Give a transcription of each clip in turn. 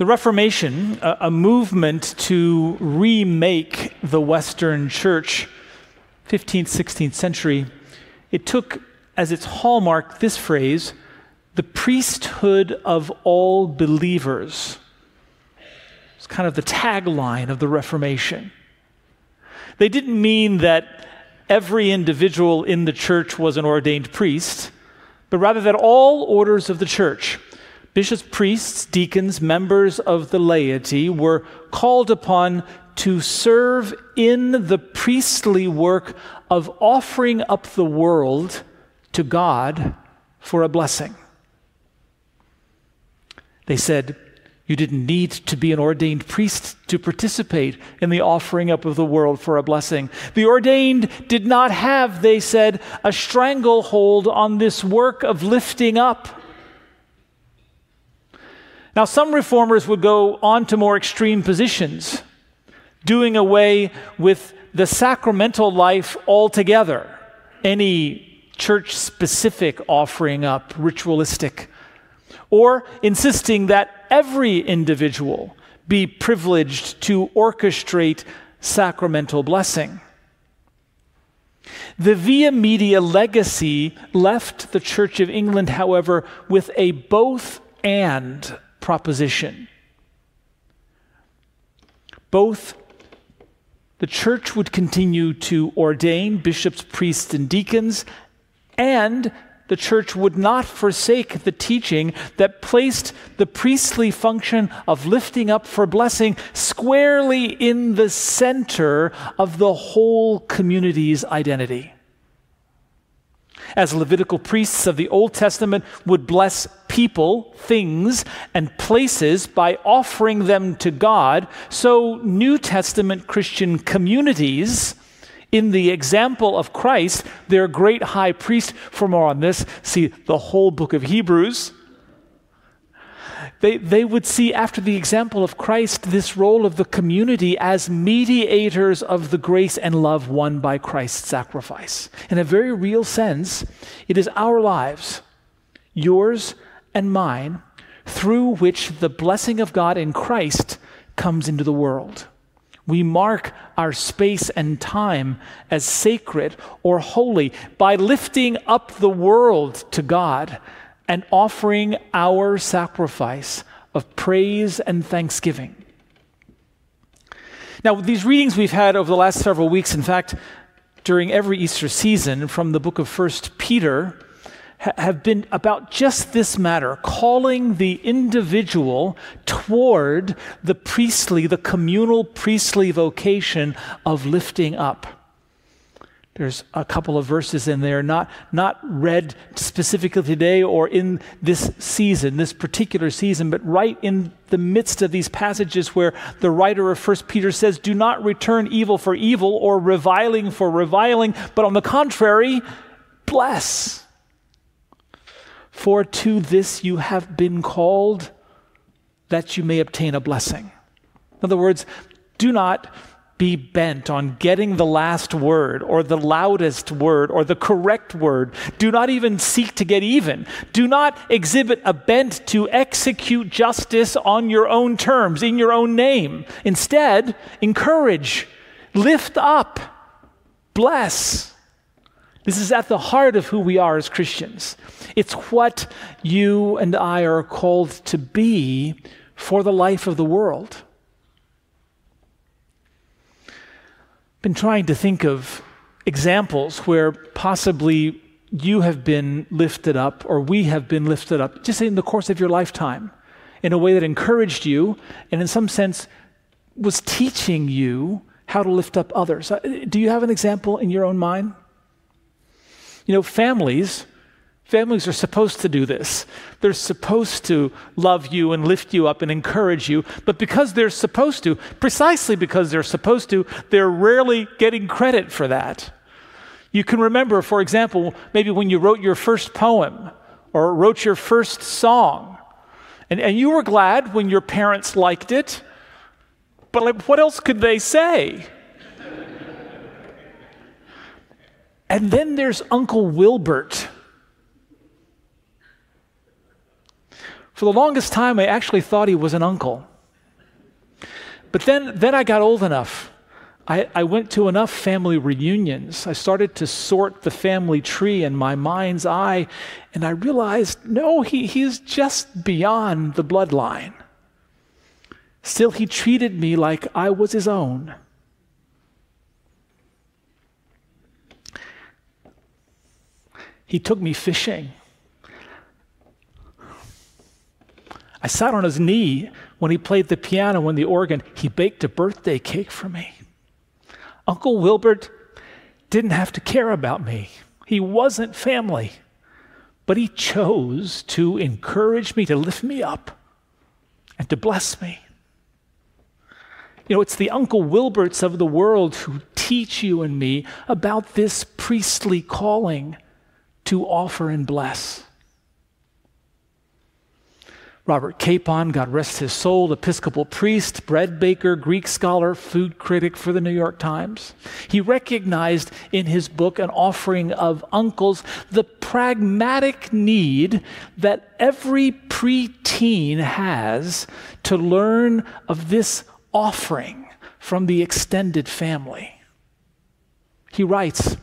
The Reformation, a, movement to remake the Western church, 15th, 16th century, it took as its hallmark this phrase the priesthood of all believers. It's kind of the tagline of the Reformation. They didn't mean that every individual in the church was an ordained priest, but rather that all orders of the church, bishops, priests, deacons, members of the laity, were called upon to serve in the priestly work of offering up the world to God for a blessing. They said, You didn't need to be an ordained priest to participate in the offering up of the world for a blessing. The ordained did not have, they said, a stranglehold on this work of lifting up. Now, some reformers would go on to more extreme positions, doing away with the sacramental life altogether. Any church specific offering up, ritualistic or insisting that every individual be privileged to orchestrate sacramental blessing. The Via Media legacy left the Church of England, however, with a both and proposition. Both the church would continue to ordain bishops, priests, and deacons, and the church would not forsake the teaching that placed the priestly function of lifting up for blessing squarely in the center of the whole community's identity. As Levitical priests of the Old Testament would bless people, things, and places by offering them to God, so New Testament Christian communities in the example of Christ, their great high priest, for more on this, see the whole book of Hebrews. They, they would see, after the example of Christ, this role of the community as mediators of the grace and love won by Christ's sacrifice. In a very real sense, it is our lives, yours and mine, through which the blessing of God in Christ comes into the world. We mark our space and time as sacred or holy by lifting up the world to God and offering our sacrifice of praise and thanksgiving. Now, these readings we've had over the last several weeks, in fact, during every Easter season from the book of First Peter, have been about just this matter, calling the individual toward the priestly, the communal priestly vocation of lifting up. There's a couple of verses in there, not, not read specifically today or in this season, this particular season, but right in the midst of these passages where the writer of First Peter says, Do not return evil for evil or reviling for reviling, but on the contrary, bless for to this you have been called, that you may obtain a blessing. In other words, do not be bent on getting the last word or the loudest word or the correct word. Do not even seek to get even. Do not exhibit a bent to execute justice on your own terms, in your own name. Instead, encourage, lift up, bless. This is at the heart of who we are as Christians. It's what you and I are called to be for the life of the world. Been trying to think of examples where possibly you have been lifted up or we have been lifted up just in the course of your lifetime in a way that encouraged you and in some sense was teaching you how to lift up others. Uh, do you have an example in your own mind? You know, families, families are supposed to do this. They're supposed to love you and lift you up and encourage you. But because they're supposed to, precisely because they're supposed to, they're rarely getting credit for that. You can remember, for example, maybe when you wrote your first poem or wrote your first song, and, and you were glad when your parents liked it, but like, what else could they say? And then there's Uncle Wilbert. For the longest time, I actually thought he was an uncle. But then, then I got old enough. I, I went to enough family reunions. I started to sort the family tree in my mind's eye, and I realized no, he, he's just beyond the bloodline. Still, he treated me like I was his own. He took me fishing. I sat on his knee when he played the piano and the organ. He baked a birthday cake for me. Uncle Wilbert didn't have to care about me, he wasn't family. But he chose to encourage me, to lift me up, and to bless me. You know, it's the Uncle Wilberts of the world who teach you and me about this priestly calling to offer and bless. Robert Capon, God rest his soul, Episcopal priest, bread baker, Greek scholar, food critic for the New York Times. He recognized in his book, An Offering of Uncles, the pragmatic need that every preteen has to learn of this offering from the extended family. He writes,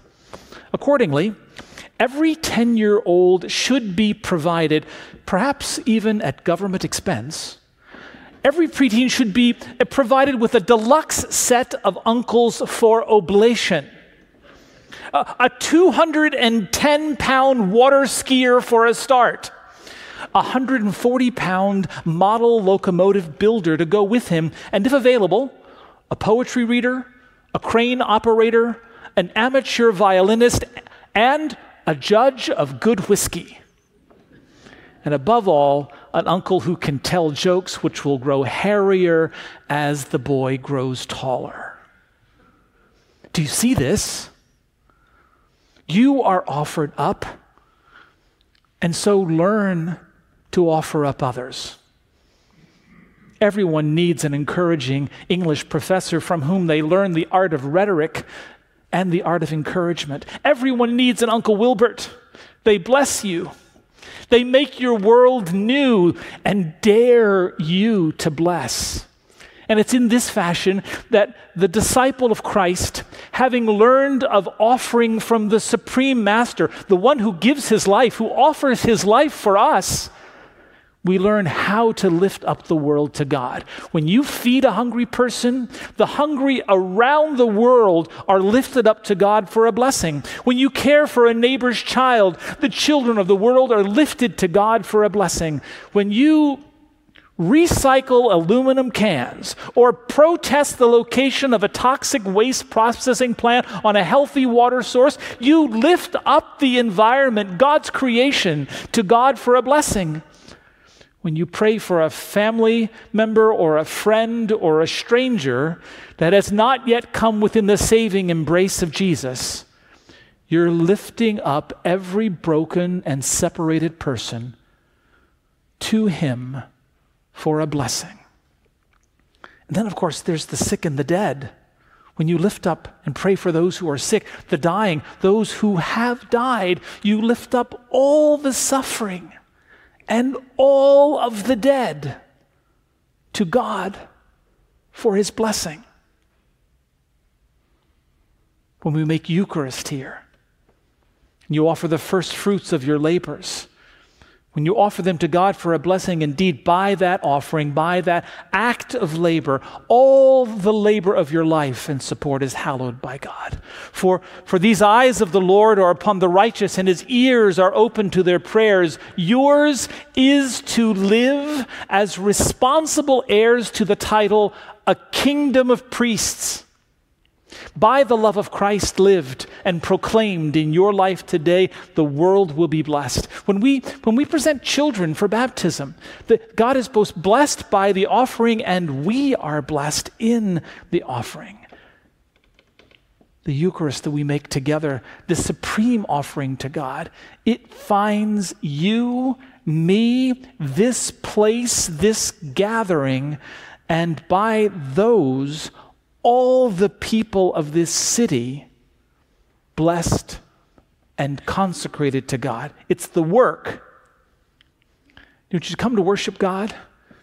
Accordingly, every 10 year old should be provided perhaps even at government expense, every preteen should be provided with a deluxe set of uncles for oblation. a 210 pound water skier for a start. A 140 pound model locomotive builder to go with him, and if available, a poetry reader, a crane operator, an amateur violinist, and a judge of good whiskey and above all, an uncle who can tell jokes which will grow hairier as the boy grows taller. Do you see this? You are offered up, and so learn to offer up others. Everyone needs an encouraging English professor from whom they learn the art of rhetoric and the art of encouragement. Everyone needs an Uncle Wilbert. They bless you. They make your world new and dare you to bless. And it's in this fashion that the disciple of Christ, having learned of offering from the supreme master, the one who gives his life, who offers his life for us, we learn how to lift up the world to God. When you feed a hungry person, the hungry around the world are lifted up to God for a blessing. When you care for a neighbor's child, the children of the world are lifted to God for a blessing. When you recycle aluminum cans or protest the location of a toxic waste processing plant on a healthy water source, you lift up the environment, God's creation, to God for a blessing when you pray for a family member or a friend or a stranger that has not yet come within the saving embrace of Jesus, you're lifting up every broken and separated person to Him for a blessing. And then, of course, there's the sick and the dead. When you lift up and pray for those who are sick, the dying, those who have died, you lift up all the suffering and all of the dead to God for his blessing. When we make Eucharist here, you offer the first fruits of your labors when you offer them to God for a blessing, indeed, by that offering, by that act of labor, all the labor of your life and support is hallowed by God. For, for these eyes of the Lord are upon the righteous, and his ears are open to their prayers. Yours is to live as responsible heirs to the title, a kingdom of priests by the love of Christ lived and proclaimed in your life today, the world will be blessed. When we, when we present children for baptism, God is both blessed by the offering and we are blessed in the offering. The Eucharist that we make together, the supreme offering to God, it finds you, me, this place, this gathering, and by those all the people of this city blessed and consecrated to God. It's the work. Don't you come to worship God?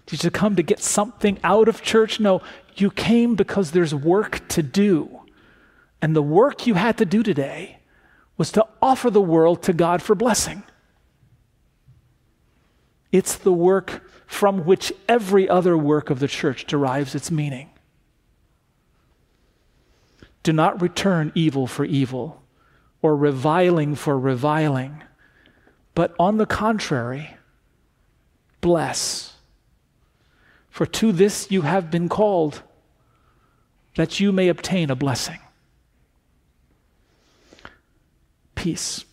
Did you come to get something out of church? No, you came because there's work to do. And the work you had to do today was to offer the world to God for blessing. It's the work from which every other work of the church derives its meaning. Do not return evil for evil or reviling for reviling, but on the contrary, bless. For to this you have been called, that you may obtain a blessing. Peace.